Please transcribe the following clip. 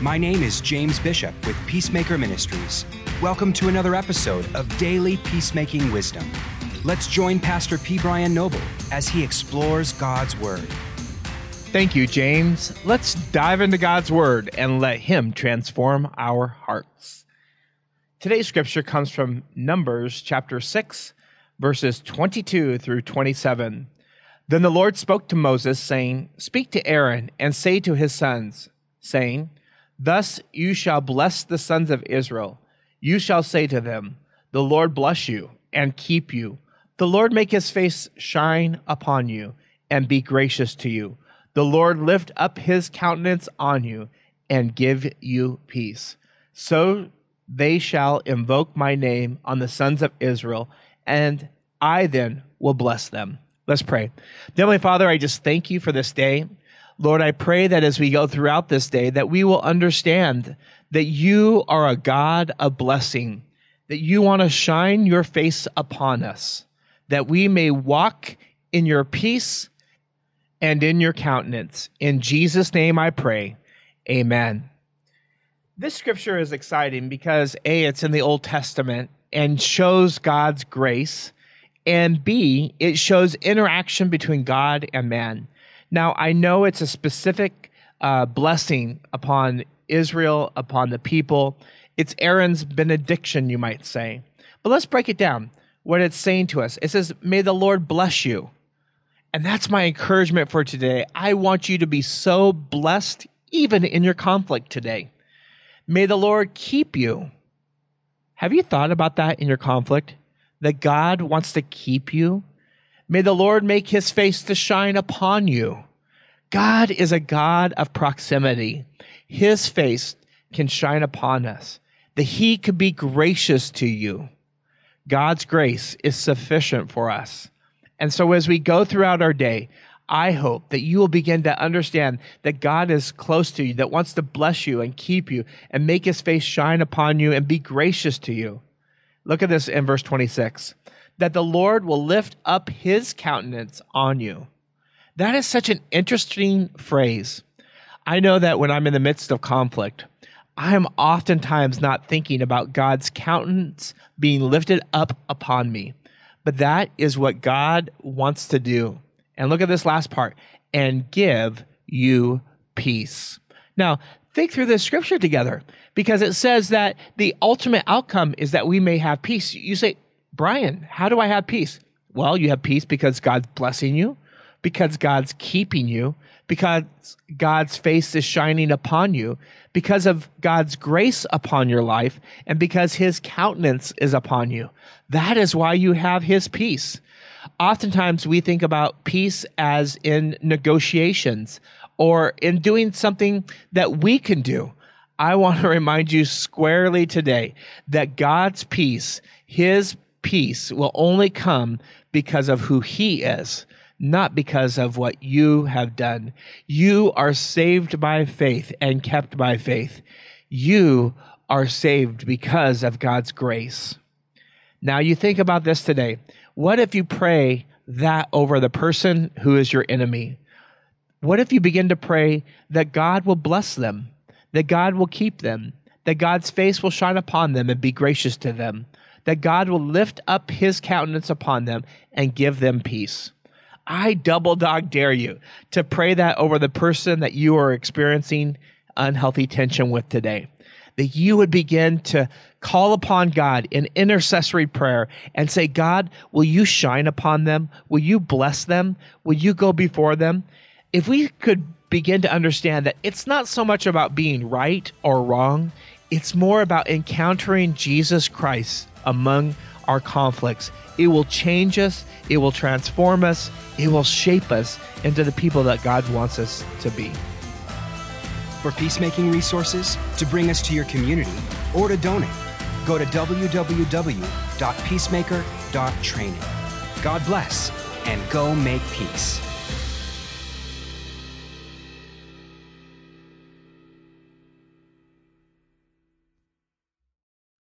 My name is James Bishop with Peacemaker Ministries. Welcome to another episode of Daily Peacemaking Wisdom. Let's join Pastor P. Brian Noble as he explores God's Word. Thank you, James. Let's dive into God's Word and let Him transform our hearts. Today's scripture comes from Numbers chapter 6, verses 22 through 27. Then the Lord spoke to Moses, saying, Speak to Aaron and say to his sons, saying, Thus you shall bless the sons of Israel. You shall say to them, The Lord bless you and keep you. The Lord make his face shine upon you and be gracious to you. The Lord lift up his countenance on you and give you peace. So they shall invoke my name on the sons of Israel, and I then will bless them. Let's pray. Heavenly Father, I just thank you for this day. Lord, I pray that as we go throughout this day, that we will understand that you are a God of blessing, that you want to shine your face upon us, that we may walk in your peace and in your countenance. In Jesus' name I pray. Amen. This scripture is exciting because A, it's in the Old Testament and shows God's grace, and B, it shows interaction between God and man. Now, I know it's a specific uh, blessing upon Israel, upon the people. It's Aaron's benediction, you might say. But let's break it down. What it's saying to us it says, May the Lord bless you. And that's my encouragement for today. I want you to be so blessed, even in your conflict today. May the Lord keep you. Have you thought about that in your conflict? That God wants to keep you? May the Lord make his face to shine upon you. God is a God of proximity. His face can shine upon us, that he could be gracious to you. God's grace is sufficient for us. And so as we go throughout our day, I hope that you will begin to understand that God is close to you, that wants to bless you and keep you and make his face shine upon you and be gracious to you. Look at this in verse 26 that the Lord will lift up his countenance on you. That is such an interesting phrase. I know that when I'm in the midst of conflict, I am oftentimes not thinking about God's countenance being lifted up upon me. But that is what God wants to do. And look at this last part and give you peace. Now, think through this scripture together because it says that the ultimate outcome is that we may have peace. You say, Brian, how do I have peace? Well, you have peace because God's blessing you, because God's keeping you, because God's face is shining upon you, because of God's grace upon your life, and because his countenance is upon you. That is why you have his peace. Oftentimes we think about peace as in negotiations or in doing something that we can do. I want to remind you squarely today that God's peace, his peace will only come because of who he is, not because of what you have done. You are saved by faith and kept by faith. You are saved because of God's grace. Now you think about this today. What if you pray that over the person who is your enemy? What if you begin to pray that God will bless them, that God will keep them, that God's face will shine upon them and be gracious to them? That God will lift up his countenance upon them and give them peace. I double dog dare you to pray that over the person that you are experiencing unhealthy tension with today. That you would begin to call upon God in intercessory prayer and say, God, will you shine upon them? Will you bless them? Will you go before them? If we could begin to understand that it's not so much about being right or wrong, it's more about encountering Jesus Christ among our conflicts. It will change us, it will transform us, it will shape us into the people that God wants us to be. For peacemaking resources, to bring us to your community, or to donate, go to www.peacemaker.training. God bless and go make peace.